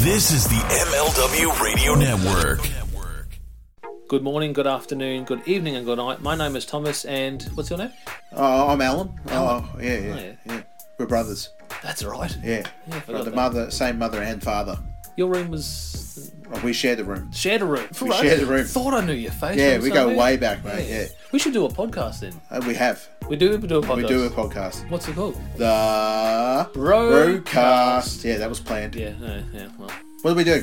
This is the MLW Radio Network. Good morning, good afternoon, good evening, and good night. My name is Thomas, and what's your name? Oh, I'm Alan. Oh, yeah, yeah, Oh, yeah. yeah. We're brothers. That's right. Yeah. Yeah, I Got forgot the that. mother, same mother and father. Your room was Oh, we shared the room. shared a room. We shared a room. Thought I knew your face. Yeah, we go way back, mate. Yeah. We should do a podcast then. Uh, we have. We do. We do a podcast. We do a podcast. What's it called? The Broadcast. Broadcast. Yeah, that was planned. Yeah, yeah, yeah. Well, What do we do?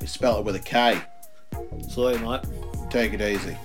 We spell it with a K. So, mate. Take it easy.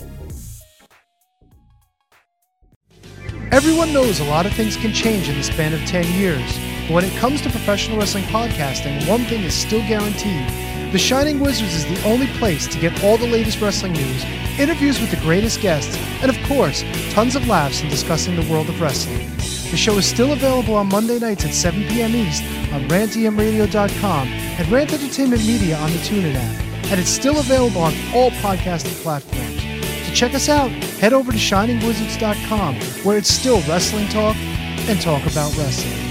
Everyone knows a lot of things can change in the span of 10 years. But when it comes to professional wrestling podcasting, one thing is still guaranteed. The Shining Wizards is the only place to get all the latest wrestling news, interviews with the greatest guests, and of course, tons of laughs in discussing the world of wrestling. The show is still available on Monday nights at 7 p.m. East on rantemradio.com and Rant Entertainment Media on the TuneIn app. And it's still available on all podcasting platforms. To check us out, head over to shiningwizards.com where it's still wrestling talk and talk about wrestling.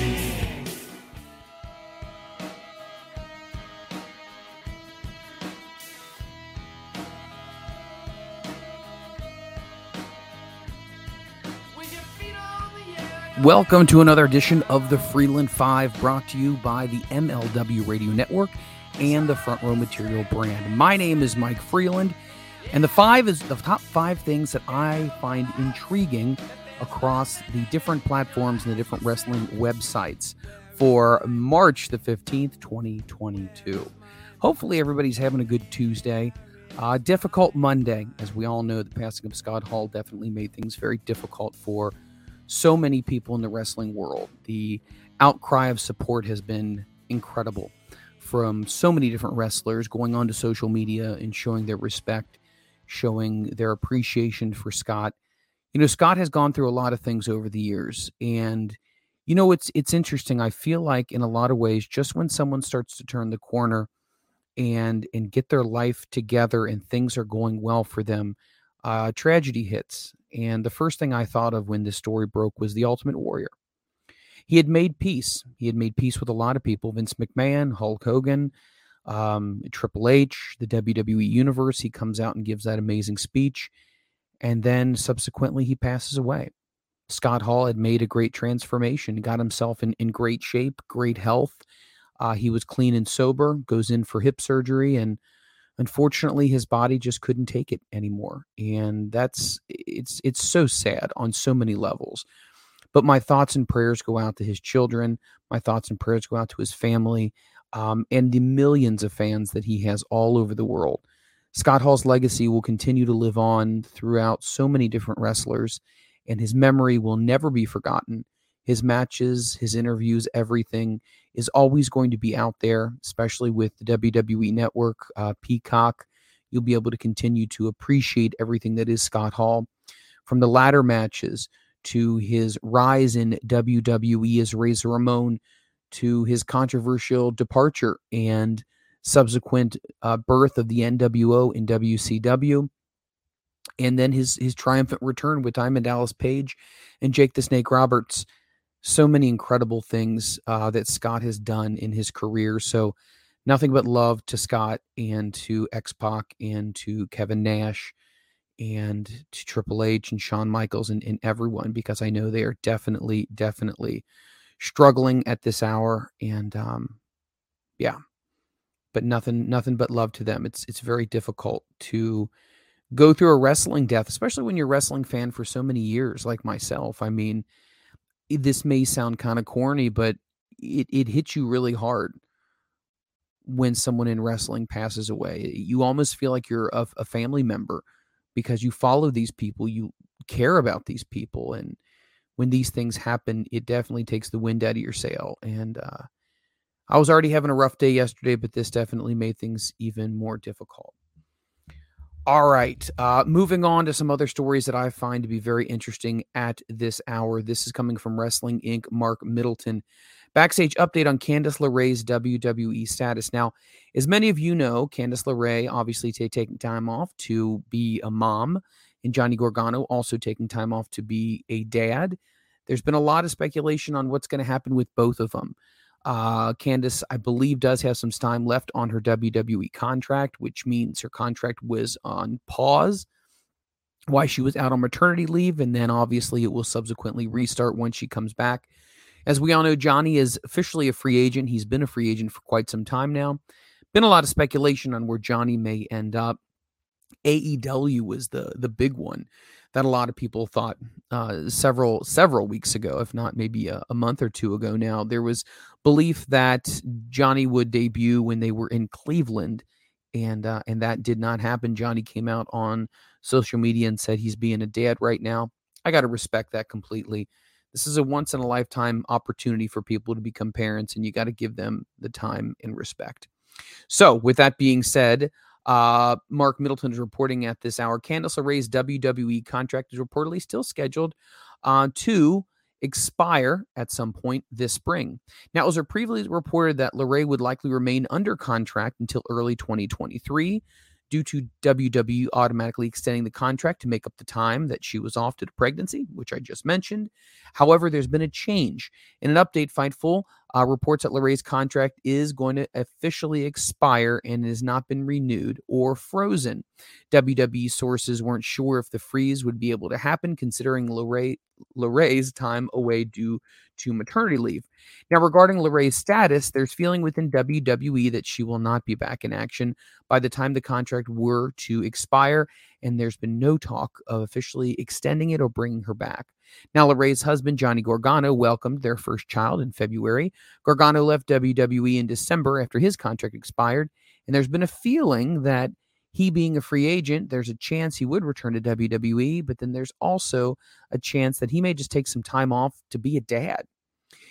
Welcome to another edition of the Freland Five, brought to you by the MLW Radio Network and the Front Row Material brand. My name is Mike Freland, and the five is the top five things that I find intriguing across the different platforms and the different wrestling websites for March the 15th, 2022. Hopefully, everybody's having a good Tuesday. Uh, difficult Monday. As we all know, the passing of Scott Hall definitely made things very difficult for so many people in the wrestling world. The outcry of support has been incredible from so many different wrestlers going onto social media and showing their respect, showing their appreciation for Scott. You know, Scott has gone through a lot of things over the years and you know it's it's interesting. I feel like in a lot of ways just when someone starts to turn the corner and and get their life together and things are going well for them, uh, tragedy hits. And the first thing I thought of when this story broke was the Ultimate Warrior. He had made peace. He had made peace with a lot of people Vince McMahon, Hulk Hogan, um, Triple H, the WWE Universe. He comes out and gives that amazing speech. And then subsequently, he passes away. Scott Hall had made a great transformation, got himself in, in great shape, great health. Uh, he was clean and sober, goes in for hip surgery, and unfortunately his body just couldn't take it anymore and that's it's it's so sad on so many levels. But my thoughts and prayers go out to his children my thoughts and prayers go out to his family um, and the millions of fans that he has all over the world. Scott hall's legacy will continue to live on throughout so many different wrestlers and his memory will never be forgotten his matches his interviews everything is always going to be out there, especially with the WWE Network, uh, Peacock. You'll be able to continue to appreciate everything that is Scott Hall, from the ladder matches to his rise in WWE as Razor Ramon, to his controversial departure and subsequent uh, birth of the NWO in WCW, and then his his triumphant return with Diamond Dallas Page and Jake the Snake Roberts so many incredible things uh, that Scott has done in his career. So, nothing but love to Scott and to X Pac and to Kevin Nash and to Triple H and Shawn Michaels and, and everyone because I know they are definitely, definitely struggling at this hour. And um, yeah, but nothing, nothing but love to them. It's it's very difficult to go through a wrestling death, especially when you're a wrestling fan for so many years, like myself. I mean this may sound kind of corny, but it, it hits you really hard when someone in wrestling passes away. You almost feel like you're a, a family member because you follow these people, you care about these people. And when these things happen, it definitely takes the wind out of your sail. And uh, I was already having a rough day yesterday, but this definitely made things even more difficult. All right. Uh, moving on to some other stories that I find to be very interesting at this hour. This is coming from Wrestling Inc. Mark Middleton. Backstage update on Candice LeRae's WWE status. Now, as many of you know, Candice LeRae obviously t- taking time off to be a mom, and Johnny Gargano also taking time off to be a dad. There's been a lot of speculation on what's going to happen with both of them. Uh, Candice, I believe, does have some time left on her WWE contract, which means her contract was on pause while she was out on maternity leave. And then obviously it will subsequently restart once she comes back. As we all know, Johnny is officially a free agent. He's been a free agent for quite some time now. Been a lot of speculation on where Johnny may end up. AEW was the the big one that a lot of people thought uh, several several weeks ago, if not maybe a, a, month or two ago. Now there was belief that Johnny would debut when they were in Cleveland, and uh, and that did not happen. Johnny came out on social media and said he's being a dad right now. I got to respect that completely. This is a once in a lifetime opportunity for people to become parents, and you got to give them the time and respect. So, with that being said, uh, Mark Middleton is reporting at this hour. Candice LeRae's WWE contract is reportedly still scheduled uh, to expire at some point this spring. Now, it was previously reported that LeRae would likely remain under contract until early 2023 due to WWE automatically extending the contract to make up the time that she was off to the pregnancy, which I just mentioned. However, there's been a change. In an update, Fightful uh, reports that LeRae's contract is going to officially expire and has not been renewed or frozen. WWE sources weren't sure if the freeze would be able to happen, considering LeRae, LeRae's time away due to maternity leave. Now, regarding LeRae's status, there's feeling within WWE that she will not be back in action by the time the contract were to expire, and there's been no talk of officially extending it or bringing her back. Now, LeRae's husband, Johnny Gargano, welcomed their first child in February. Gargano left WWE in December after his contract expired, and there's been a feeling that he being a free agent, there's a chance he would return to WWE, but then there's also a chance that he may just take some time off to be a dad.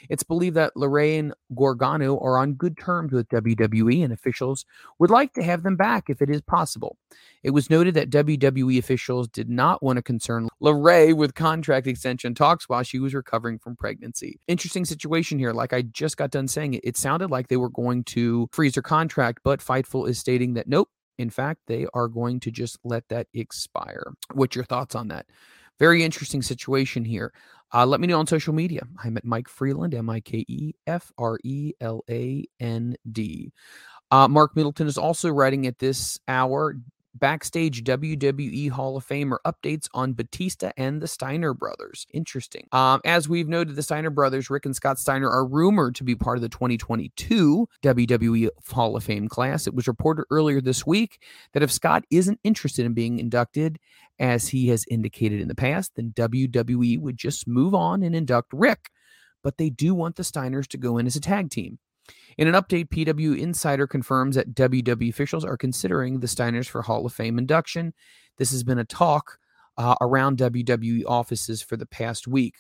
It's believed that LeRae and Gargano are on good terms with WWE, and officials would like to have them back if it is possible. It was noted that WWE officials did not want to concern LeRae with contract extension talks while she was recovering from pregnancy. Interesting situation here. Like I just got done saying it, it sounded like they were going to freeze her contract, but Fightful is stating that nope. In fact, they are going to just let that expire. What's your thoughts on that? Very interesting situation here. Uh, let me know on social media. I'm at Mike Freland, M I K E F R E L A N D. Uh, Mark Middleton is also writing at this hour backstage WWE Hall of Famer updates on Batista and the Steiner brothers. Interesting. Um, as we've noted, the Steiner brothers, Rick and Scott Steiner, are rumored to be part of the 2022 WWE Hall of Fame class. It was reported earlier this week that if Scott isn't interested in being inducted, as he has indicated in the past, then WWE would just move on and induct Rick. But they do want the Steiners to go in as a tag team. In an update, PW Insider confirms that WWE officials are considering the Steiners for Hall of Fame induction. This has been a talk uh, around WWE offices for the past week.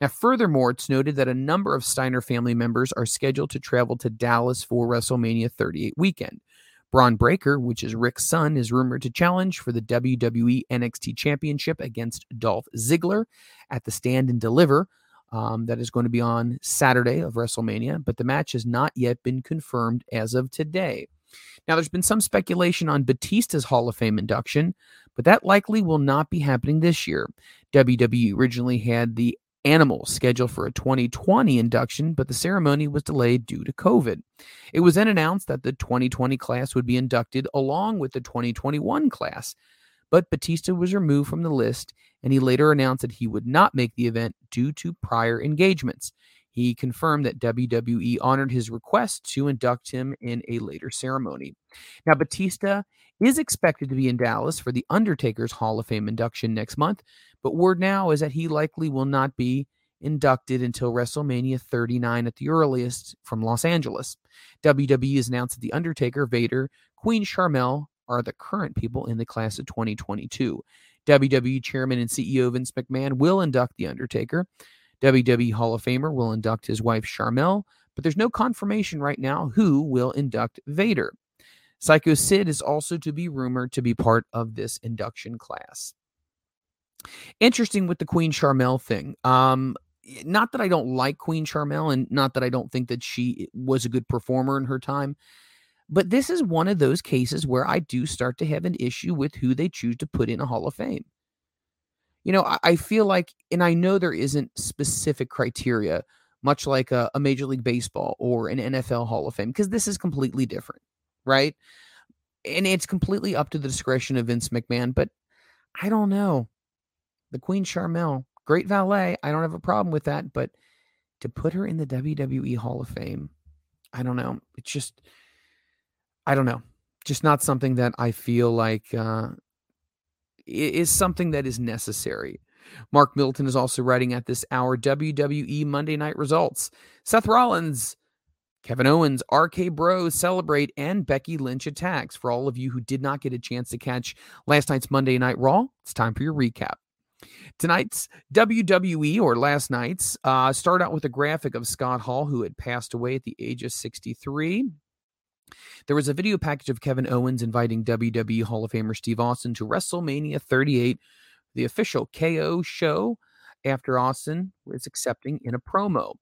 Now, furthermore, it's noted that a number of Steiner family members are scheduled to travel to Dallas for WrestleMania 38 weekend. Bron Breakker, which is Rick's son, is rumored to challenge for the WWE NXT Championship against Dolph Ziggler at the Stand and Deliver um, that is going to be on Saturday of WrestleMania, but the match has not yet been confirmed as of today. Now, there's been some speculation on Batista's Hall of Fame induction, but that likely will not be happening this year. WWE originally had the Animal scheduled for a 2020 induction, but the ceremony was delayed due to COVID. It was then announced that the 2020 class would be inducted along with the 2021 class, but Batista was removed from the list, and he later announced that he would not make the event due to prior engagements. He confirmed that WWE honored his request to induct him in a later ceremony. Now, Batista is expected to be in Dallas for the Undertaker's Hall of Fame induction next month, but word now is that he likely will not be inducted until WrestleMania 39 at the earliest from Los Angeles. WWE has announced that The Undertaker, Vader, Queen Sharmell are the current people in the class of 2022. WWE Chairman and CEO Vince McMahon will induct The Undertaker. WWE Hall of Famer will induct his wife Sharmell, but there's no confirmation right now who will induct Vader. Psycho Sid is also to be rumored to be part of this induction class. Interesting with the Queen Sharmell thing. Um, not that I don't like Queen Sharmell and not that I don't think that she was a good performer in her time, but this is one of those cases where I do start to have an issue with who they choose to put in a Hall of Fame. You know, I, I feel like, and I know there isn't specific criteria, much like a, a Major League Baseball or an NFL Hall of Fame, because this is completely different, right? And it's completely up to the discretion of Vince McMahon, but I don't know. The Queen Sharmell, great valet. I don't have a problem with that. But to put her in the WWE Hall of Fame, I don't know. It's just, I don't know. Just not something that I feel like uh, is something that is necessary. Mark Milton is also writing at this hour WWE Monday Night Results. Seth Rollins, Kevin Owens, RK Bros celebrate, and Becky Lynch attacks. For all of you who did not get a chance to catch last night's Monday Night Raw, it's time for your recap. Tonight's WWE or last night's uh, start out with a graphic of Scott Hall, who had passed away at the age of 63. There was a video package of Kevin Owens inviting WWE Hall of Famer Steve Austin to WrestleMania 38, the official KO show, after Austin was accepting in a promo.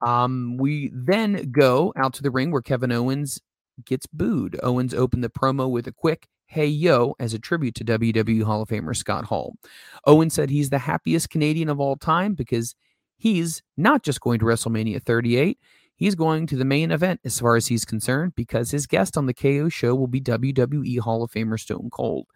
Um, we then go out to the ring where Kevin Owens gets booed. Owens opened the promo with a quick Hey Yo as a tribute to WWE Hall of Famer Scott Hall. Owen said he's the happiest Canadian of all time because he's not just going to WrestleMania 38, he's going to the main event as far as he's concerned because his guest on the KO show will be WWE Hall of Famer Stone Cold.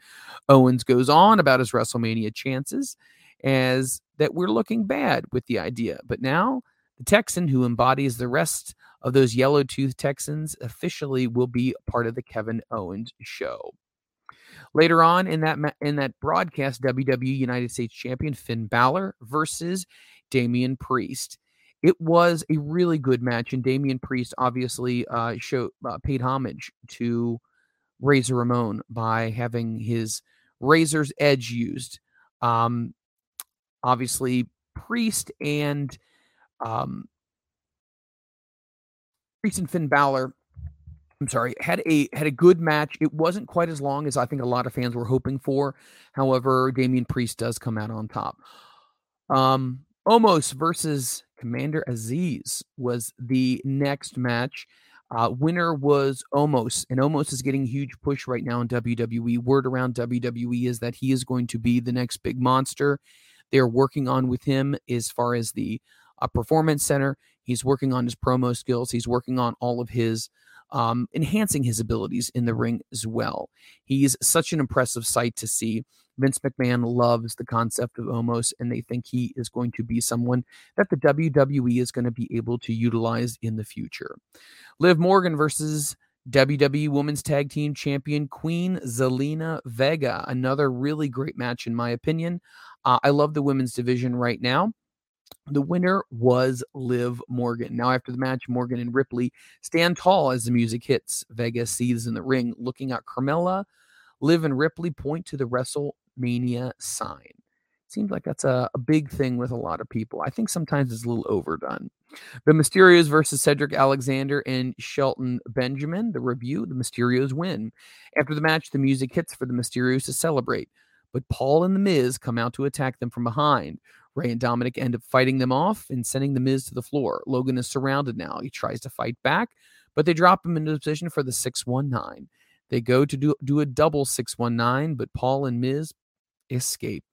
Owens goes on about his WrestleMania chances as that we're looking bad with the idea, but now the Texan who embodies the rest of those yellow tooth Texans officially will be part of the Kevin Owens show. Later on in that in that broadcast, WWE United States Champion Finn Balor versus Damian Priest. It was a really good match, and Damian Priest obviously uh, showed uh, paid homage to Razor Ramon by having his Razor's Edge used. Um, obviously, Priest and um, Priest and Finn Balor I'm sorry, had a had a good match. It wasn't quite as long as I think a lot of fans were hoping for. However, Damian Priest does come out on top. Um, Omos versus Commander Azeez was the next match. Uh, winner was Omos, and Omos is getting huge push right now in WWE. Word around WWE is that he is going to be the next big monster. They're working on with him as far as the uh, performance center. He's working on his promo skills. He's working on all of his um, enhancing his abilities in the ring as well. He's such an impressive sight to see. Vince McMahon loves the concept of Omos, and they think he is going to be someone that the WWE is going to be able to utilize in the future. Liv Morgan versus WWE Women's Tag Team Champion Queen Zelina Vega. Another really great match, in my opinion. Uh, I love the women's division right now. The winner was Liv Morgan. Now, after the match, Morgan and Ripley stand tall as the music hits. Vega sees in the ring, looking at Carmella. Liv and Ripley point to the WrestleMania sign. Seems like that's a, a, big thing with a lot of people. I think sometimes it's a little overdone. The Mysterios versus Cedric Alexander and Shelton Benjamin. The review: The Mysterios win. After the match, the music hits for the Mysterios to celebrate, but Paul and the Miz come out to attack them from behind. Rey and Dominic end up fighting them off and sending The Miz to the floor. Logan is surrounded now. He tries to fight back, but they drop him into position for the 619. They go to do, do a double 619, but Paul and Miz escape.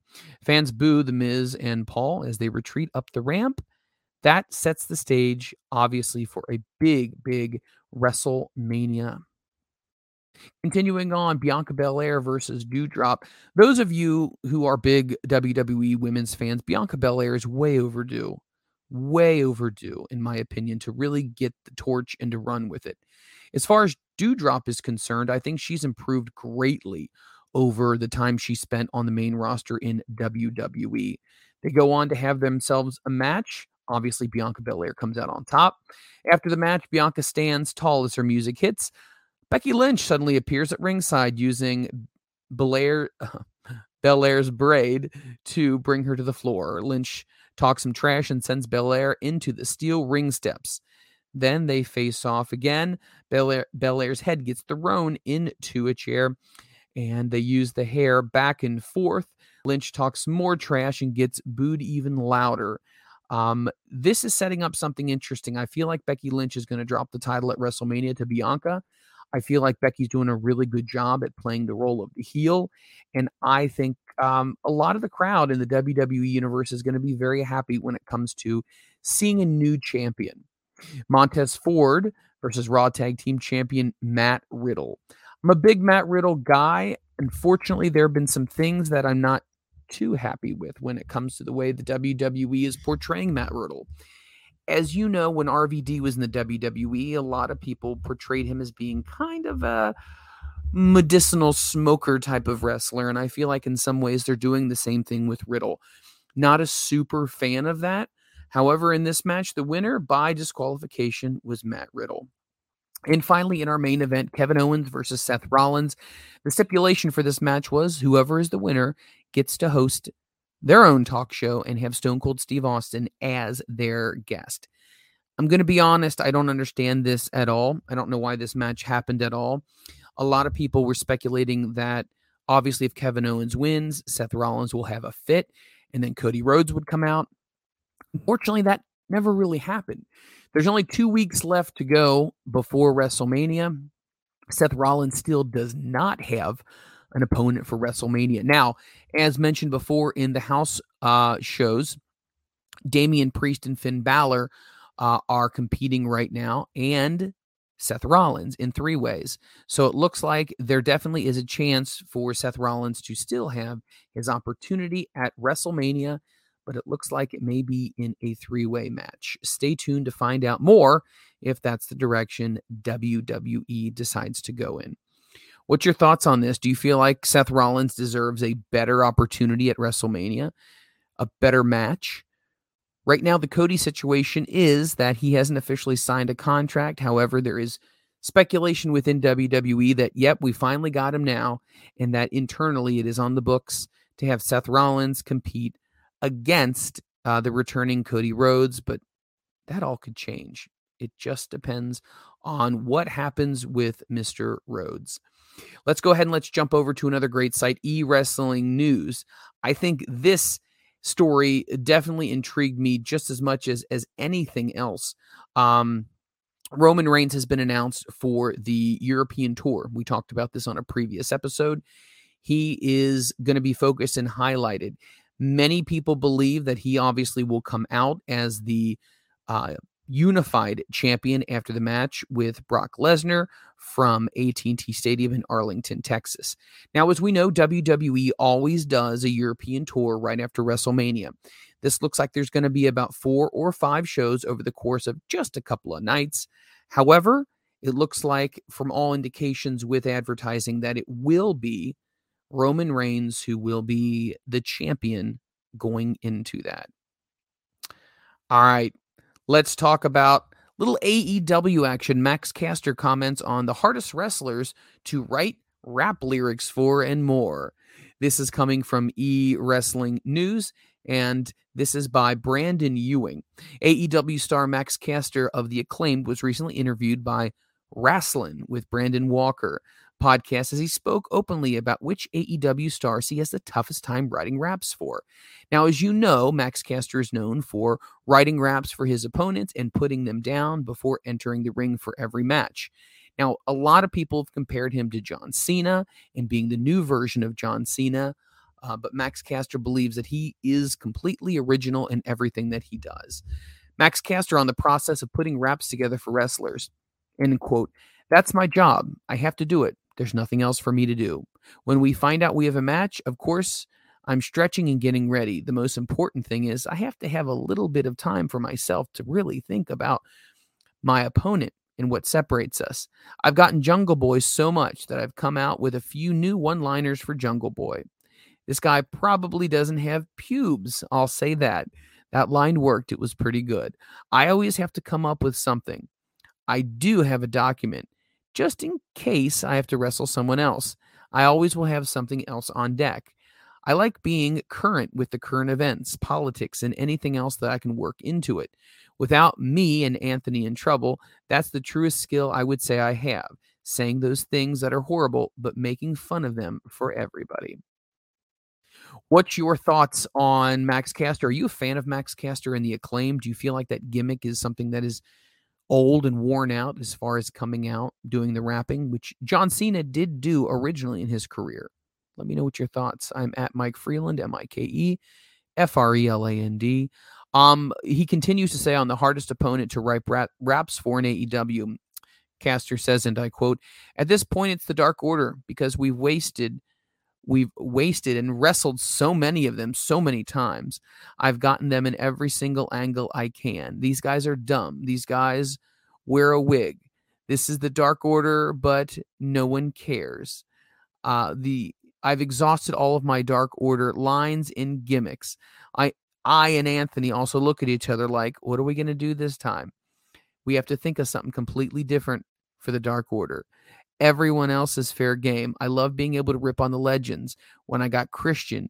Fans boo The Miz and Paul as they retreat up the ramp. That sets the stage, obviously, for a big, big WrestleMania Continuing on, Bianca Belair versus Doudrop. Those of you who are big WWE women's fans, Bianca Belair is way overdue, way overdue, in my opinion, to really get the torch and to run with it. As far as Doudrop is concerned, I think she's improved greatly over the time she spent on the main roster in WWE. They go on to have themselves a match. Obviously, Bianca Belair comes out on top. After the match, Bianca stands tall as her music hits. Becky Lynch suddenly appears at ringside using Belair, Belair's braid to bring her to the floor. Lynch talks some trash and sends Belair into the steel ring steps. Then they face off again. Belair, Belair's head gets thrown into a chair and they use the hair back and forth. Lynch talks more trash and gets booed even louder. Um, this is setting up something interesting. I feel like Becky Lynch is going to drop the title at WrestleMania to Bianca. I feel like Becky's doing a really good job at playing the role of the heel. And I think um, a lot of the crowd in the WWE universe is going to be very happy when it comes to seeing a new champion. Montez Ford versus Raw Tag Team Champion Matt Riddle. I'm a big Matt Riddle guy. Unfortunately, there have been some things that I'm not too happy with when it comes to the way the WWE is portraying Matt Riddle. As you know, when RVD was in the WWE, a lot of people portrayed him as being kind of a medicinal smoker type of wrestler. And I feel like in some ways they're doing the same thing with Riddle. Not a super fan of that. However, in this match, the winner by disqualification was Matt Riddle. And finally, in our main event, Kevin Owens versus Seth Rollins. The stipulation for this match was whoever is the winner gets to host their own talk show and have Stone Cold Steve Austin as their guest. I'm going to be honest, I don't understand this at all. I don't know why this match happened at all. A lot of people were speculating that obviously, if Kevin Owens wins, Seth Rollins will have a fit and then Cody Rhodes would come out. Unfortunately, that never really happened. There's only two weeks left to go before WrestleMania. Seth Rollins still does not have an opponent for WrestleMania. Now, as mentioned before in the house uh, shows, Damian Priest and Finn Balor uh, are competing right now, and Seth Rollins in three ways. So it looks like there definitely is a chance for Seth Rollins to still have his opportunity at WrestleMania but it looks like it may be in a three way match. Stay tuned to find out more if that's the direction WWE decides to go in. What's your thoughts on this? Do you feel like Seth Rollins deserves a better opportunity at WrestleMania, a better match? Right now, the Cody situation is that he hasn't officially signed a contract. However, there is speculation within WWE that, yep, we finally got him now, and that internally it is on the books to have Seth Rollins compete against uh, the returning Cody Rhodes, but that all could change. It just depends on what happens with Mr. Rhodes. Let's go ahead and let's jump over to another great site, e wrestling news. I think this story definitely intrigued me just as much as as anything else. Um, Roman Reigns has been announced for the European tour. We talked about this on a previous episode. He is going to be focused and highlighted. Many people believe that he obviously will come out as the uh, unified champion after the match with Brock Lesnar from AT&T Stadium in Arlington, Texas. Now, as we know, WWE always does a European tour right after WrestleMania. This looks like there's going to be about four or five shows over the course of just a couple of nights. However, it looks like, from all indications with advertising, that it will be Roman Reigns, who will be the champion going into that. All right, let's talk about little AEW action. Max Caster comments on the hardest wrestlers to write rap lyrics for and more. This is coming from E Wrestling News, and this is by Brandon Ewing. AEW star Max Caster of The Acclaimed was recently interviewed by Wrestling with Brandon Walker podcast as he spoke openly about which AEW stars he has the toughest time writing raps for. Now, as you know, Max Caster is known for writing raps for his opponents and putting them down before entering the ring for every match. Now, a lot of people have compared him to John Cena and being the new version of John Cena. Uh, but Max Caster believes that he is completely original in everything that he does. Max Caster on the process of putting raps together for wrestlers. End quote. That's my job. I have to do it. There's nothing else for me to do. When we find out we have a match, of course, I'm stretching and getting ready. The most important thing is I have to have a little bit of time for myself to really think about my opponent and what separates us. I've gotten Jungle Boy so much that I've come out with a few new one liners for Jungle Boy. This guy probably doesn't have pubes. I'll say that. That line worked. It was pretty good. I always have to come up with something. I do have a document just in case I have to wrestle someone else. I always will have something else on deck. I like being current with the current events, politics, and anything else that I can work into it. Without me and Anthony in trouble, that's the truest skill I would say I have saying those things that are horrible, but making fun of them for everybody. What's your thoughts on Max Caster? Are you a fan of Max Caster and the acclaim? Do you feel like that gimmick is something that is old and worn out as far as coming out doing the rapping, which John Cena did do originally in his career? Let me know what your thoughts. I'm at Mike Freland, M I K E F R E L A N D. Um, he continues to say on the hardest opponent to write rap, raps for an AEW. Caster says, and I quote, At this point, it's the Dark Order because we've wasted we've wasted and wrestled so many of them so many times. I've gotten them in every single angle I can. These guys are dumb. These guys wear a wig. This is the Dark Order, but no one cares. Uh, the I've exhausted all of my Dark Order lines and gimmicks. I I and Anthony also look at each other like, what are we going to do this time? We have to think of something completely different for the Dark Order. Everyone else is fair game. I love being able to rip on the legends. When I got Christian,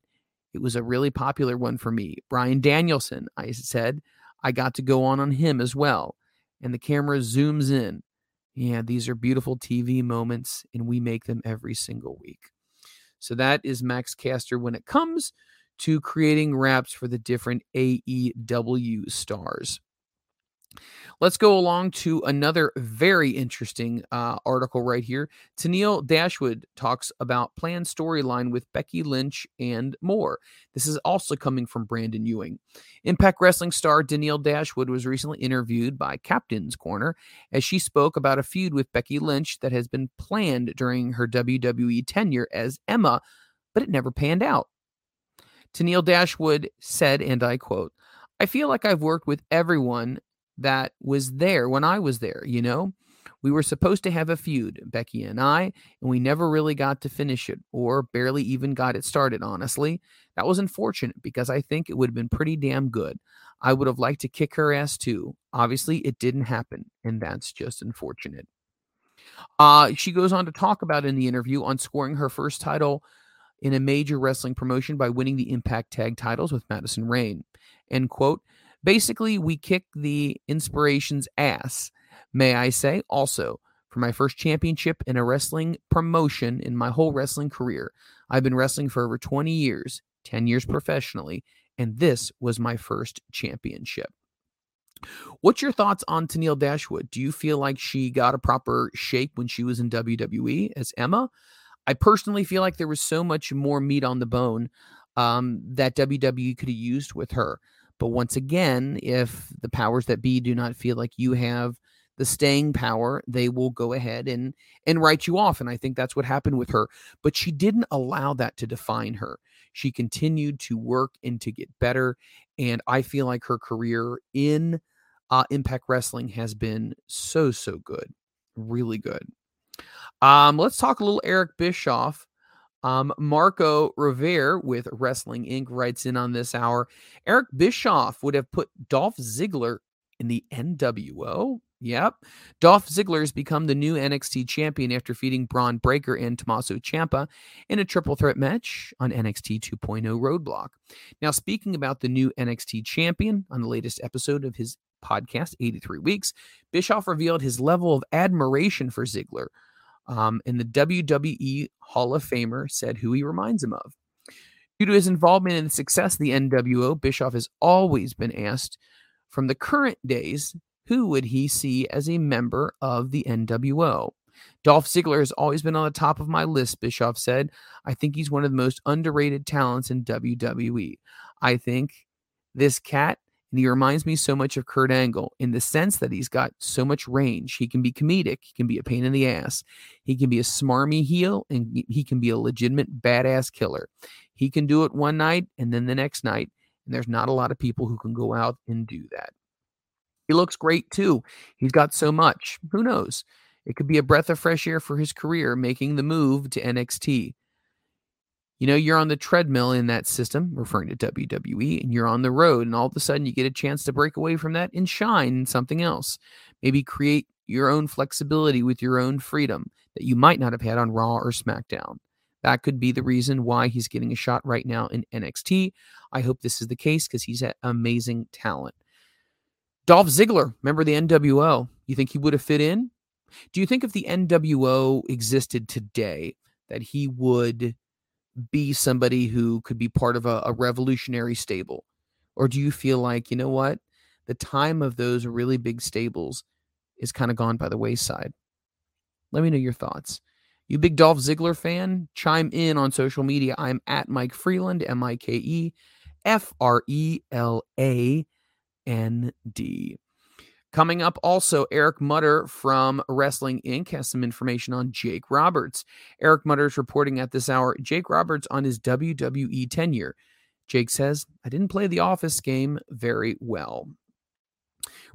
it was a really popular one for me. Bryan Danielson, I said, I got to go on on him as well. And the camera zooms in. Yeah, these are beautiful TV moments, and we make them every single week. So that is Max Caster when it comes to creating raps for the different AEW stars. Let's go along to another very interesting uh, article right here. Tennille Dashwood talks about planned storyline with Becky Lynch and more. This is also coming from Brandon Ewing. Impact Wrestling star Tennille Dashwood was recently interviewed by Captain's Corner as she spoke about a feud with Becky Lynch that has been planned during her WWE tenure as Emma, but it never panned out. Tennille Dashwood said, and I quote, I feel like I've worked with everyone that was there when I was there, you know? We were supposed to have a feud, Becky and I, and we never really got to finish it or barely even got it started, honestly. That was unfortunate because I think it would have been pretty damn good. I would have liked to kick her ass too. Obviously, it didn't happen, and that's just unfortunate. Uh, she goes on to talk about in the interview on scoring her first title in a major wrestling promotion by winning the Impact Tag titles with Madison Rayne. End quote. Basically, we kick the inspiration's ass, may I say, also for my first championship in a wrestling promotion in my whole wrestling career. I've been wrestling for over 20 years, 10 years professionally, and this was my first championship. What's your thoughts on Tennille Dashwood? Do you feel like she got a proper shake when she was in WWE as Emma? I personally feel like there was so much more meat on the bone um, that WWE could have used with her. But once again, if the powers that be do not feel like you have the staying power, they will go ahead and and write you off. And I think that's what happened with her. But she didn't allow that to define her. She continued to work and to get better. And I feel like her career in uh, Impact Wrestling has been so so good, really good. Um, let's talk a little Eric Bischoff. Um, Marco Rivera with Wrestling Inc. writes in on this hour. Eric Bischoff would have put Dolph Ziggler in the NWO. Yep. Dolph Ziggler has become the new NXT champion after feeding Bron Breakker and Tommaso Ciampa in a triple threat match on NXT 2.0 Roadblock. Now, speaking about the new NXT champion on the latest episode of his podcast, 83 Weeks, Bischoff revealed his level of admiration for Ziggler um, and the WWE Hall of Famer said who he reminds him of. Due to his involvement in the success of the NWO, Bischoff has always been asked from the current days who would he see as a member of the NWO. Dolph Ziggler has always been on the top of my list, Bischoff said. I think he's one of the most underrated talents in WWE. I think this cat and he reminds me so much of Kurt Angle in the sense that he's got so much range. He can be comedic, he can be a pain in the ass, he can be a smarmy heel, and he can be a legitimate badass killer. He can do it one night and then the next night. And there's not a lot of people who can go out and do that. He looks great too. He's got so much. Who knows? It could be a breath of fresh air for his career making the move to NXT. You know, you're on the treadmill in that system, referring to WWE, and you're on the road, and all of a sudden you get a chance to break away from that and shine in something else. Maybe create your own flexibility with your own freedom that you might not have had on Raw or SmackDown. That could be the reason why he's getting a shot right now in NXT. I hope this is the case because he's an amazing talent. Dolph Ziggler, remember the NWO? You think he would have fit in? Do you think if the NWO existed today, that he would be somebody who could be part of a, a revolutionary stable? Or do you feel like, you know what? The time of those really big stables is kind of gone by the wayside. Let me know your thoughts. You big Dolph Ziggler fan? Chime in on social media. I'm at Mike Freland, M I K E F R E L A N D. Coming up, also, Eric Mutter from Wrestling Inc. has some information on Jake Roberts. Eric Mutter is reporting at this hour Jake Roberts on his WWE tenure. Jake says, I didn't play the office game very well.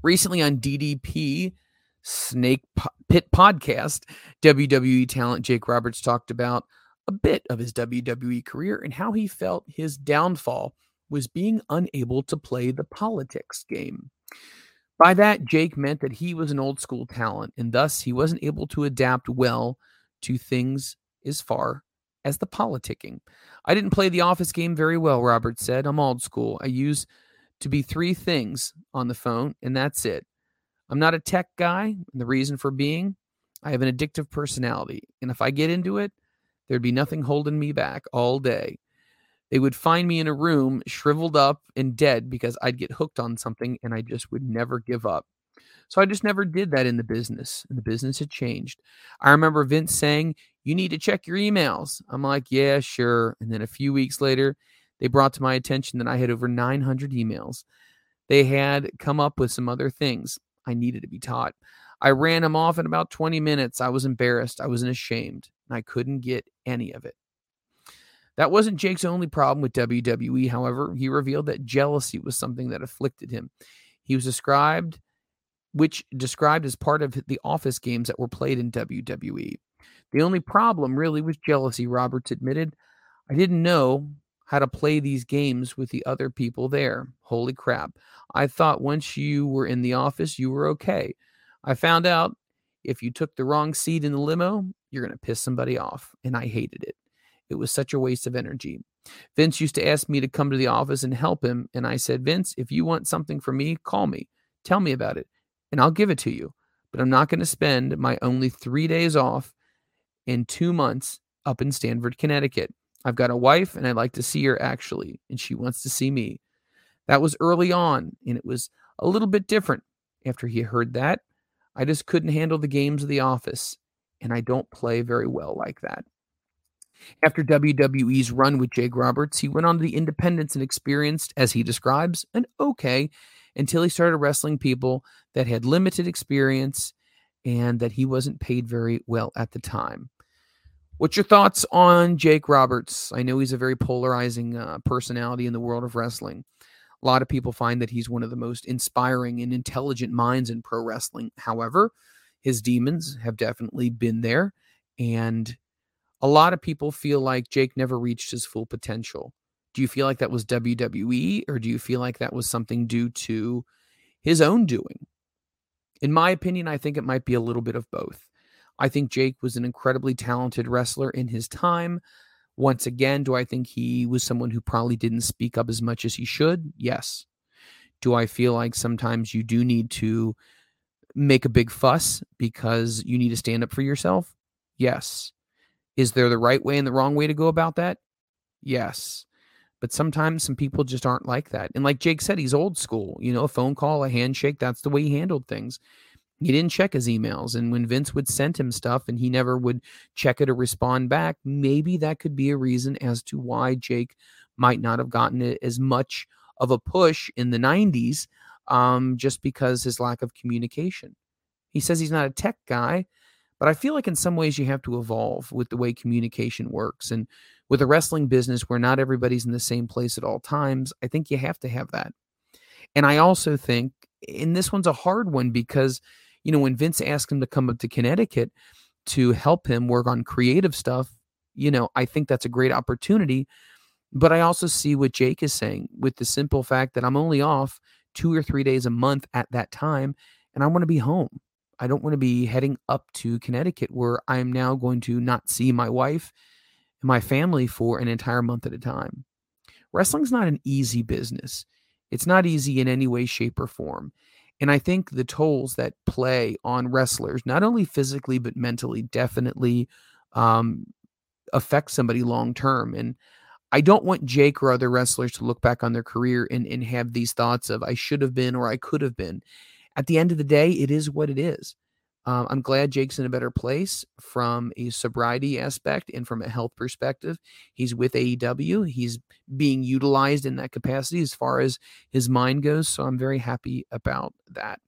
Recently on DDP Snake Pit podcast, WWE talent Jake Roberts talked about a bit of his WWE career and how he felt his downfall was being unable to play the politics game. By that, Jake meant that he was an old school talent, and thus he wasn't able to adapt well to things as far as the politicking. I didn't play the office game very well, Robert said. I'm old school. I use to be three things on the phone, and that's it. I'm not a tech guy, and the reason for being, I have an addictive personality, and if I get into it, there'd be nothing holding me back all day. They would find me in a room shriveled up and dead because I'd get hooked on something and I just would never give up. So I just never did that in the business, and the business had changed. I remember Vince saying, You need to check your emails. I'm like, Yeah, sure. And then a few weeks later, they brought to my attention that I had over 900 emails. They had come up with some other things I needed to be taught. I ran them off in about 20 minutes. I was embarrassed. I was ashamed, and I couldn't get any of it. That wasn't Jake's only problem with WWE, however. He revealed that jealousy was something that afflicted him. He was described, which described as part of the office games that were played in WWE. The only problem really was jealousy, Roberts admitted. I didn't know how to play these games with the other people there. Holy crap. I thought once you were in the office, you were okay. I found out if you took the wrong seat in the limo, you're going to piss somebody off. And I hated it. It was such a waste of energy. Vince used to ask me to come to the office and help him. And I said, Vince, if you want something from me, call me. Tell me about it, and I'll give it to you. But I'm not going to spend my only three days off in two months up in Stamford, Connecticut. I've got a wife, and I'd like to see her actually, and she wants to see me. That was early on, and it was a little bit different. After he heard that, I just couldn't handle the games of the office, and I don't play very well like that. After WWE's run with Jake Roberts, he went on to the independents and experienced, as he describes, an okay until he started wrestling people that had limited experience and that he wasn't paid very well at the time. What's your thoughts on Jake Roberts? I know he's a very polarizing uh, personality in the world of wrestling. A lot of people find that he's one of the most inspiring and intelligent minds in pro wrestling. However, his demons have definitely been there, and a lot of people feel like Jake never reached his full potential. Do you feel like that was WWE or do you feel like that was something due to his own doing? In my opinion, I think it might be a little bit of both. I think Jake was an incredibly talented wrestler in his time. Once again, do I think he was someone who probably didn't speak up as much as he should? Yes. Do I feel like sometimes you do need to make a big fuss because you need to stand up for yourself? Yes. Is there the right way and the wrong way to go about that? Yes. But sometimes some people just aren't like that. And like Jake said, he's old school. You know, a phone call, a handshake, that's the way he handled things. He didn't check his emails. And when Vince would send him stuff and he never would check it or respond back, maybe that could be a reason as to why Jake might not have gotten as much of a push in the 90s um, just because his lack of communication. He says he's not a tech guy, but I feel like in some ways you have to evolve with the way communication works. And with a wrestling business where not everybody's in the same place at all times, I think you have to have that. And I also think, and this one's a hard one because, you know, when Vince asked him to come up to Connecticut to help him work on creative stuff, you know, I think that's a great opportunity. But I also see what Jake is saying with the simple fact that I'm only off two or three days a month at that time and I want to be home. I don't want to be heading up to Connecticut where I am now going to not see my wife and my family for an entire month at a time. Wrestling's not an easy business. It's not easy in any way, shape, or form. And I think the tolls that play on wrestlers, not only physically, but mentally, definitely um, affect somebody long term. And I don't want Jake or other wrestlers to look back on their career and, and have these thoughts of I should have been or I could have been. At the end of the day, it is what it is. Um, I'm glad Jake's in a better place from a sobriety aspect and from a health perspective. He's with AEW. He's being utilized in that capacity as far as his mind goes. So I'm very happy about that.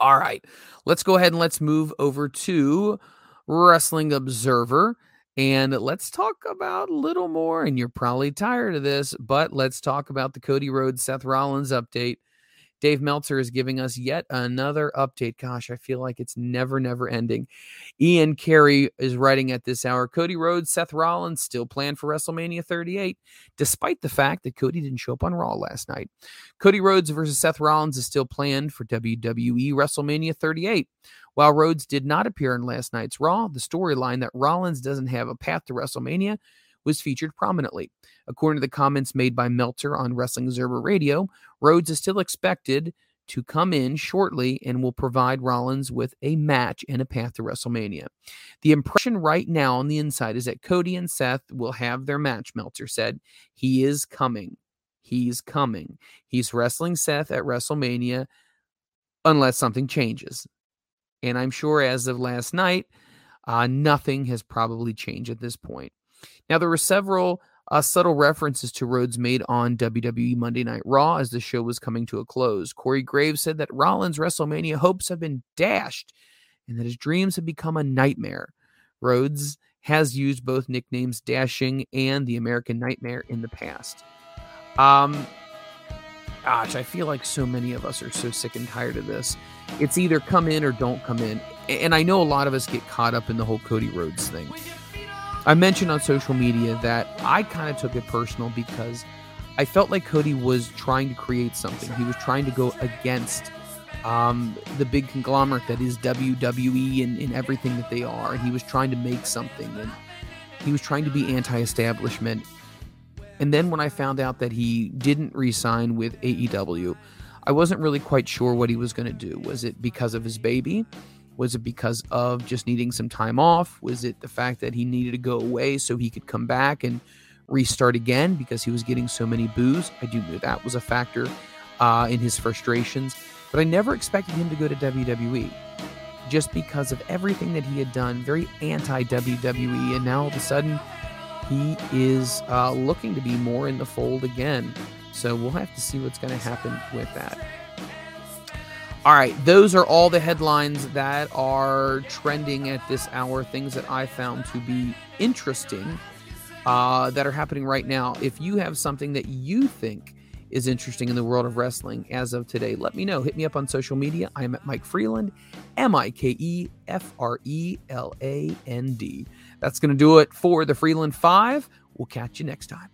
All right, let's go ahead and let's move over to Wrestling Observer. And let's talk about a little more. And you're probably tired of this, but let's talk about the Cody Rhodes Seth Rollins update. Dave Meltzer is giving us yet another update. Gosh, I feel like it's never, never ending. Ian Carey is writing at this hour Cody Rhodes, Seth Rollins still planned for WrestleMania 38, despite the fact that Cody didn't show up on Raw last night. Cody Rhodes versus Seth Rollins is still planned for WWE WrestleMania 38. While Rhodes did not appear in last night's Raw, the storyline that Rollins doesn't have a path to WrestleMania was featured prominently. According to the comments made by Meltzer on Wrestling Observer Radio, Rhodes is still expected to come in shortly and will provide Rollins with a match and a path to WrestleMania. The impression right now on the inside is that Cody and Seth will have their match, Meltzer said. He is coming. He's coming. He's wrestling Seth at WrestleMania unless something changes. And I'm sure as of last night, uh, nothing has probably changed at this point. Now, there were several uh, subtle references to Rhodes made on WWE Monday Night Raw as the show was coming to a close. Corey Graves said that Rollins' WrestleMania hopes have been dashed and that his dreams have become a nightmare. Rhodes has used both nicknames Dashing and the American Nightmare in the past. Um, gosh, I feel like so many of us are so sick and tired of this. It's either come in or don't come in. And I know a lot of us get caught up in the whole Cody Rhodes thing. I mentioned on social media that I kind of took it personal because I felt like Cody was trying to create something. He was trying to go against um, the big conglomerate that is WWE and, and everything that they are. He was trying to make something and he was trying to be anti establishment. And then when I found out that he didn't re sign with AEW, I wasn't really quite sure what he was going to do. Was it because of his baby? Was it because of just needing some time off? Was it the fact that he needed to go away so he could come back and restart again because he was getting so many boos? I do know that was a factor uh, in his frustrations, but I never expected him to go to WWE just because of everything that he had done, very anti WWE, and now all of a sudden he is uh, looking to be more in the fold again. So we'll have to see what's going to happen with that. All right, those are all the headlines that are trending at this hour, things that I found to be interesting uh, that are happening right now. If you have something that you think is interesting in the world of wrestling as of today, let me know. Hit me up on social media. I am at Mike Freland, M I K E F R E L A N D. That's going to do it for the Freland Five. We'll catch you next time.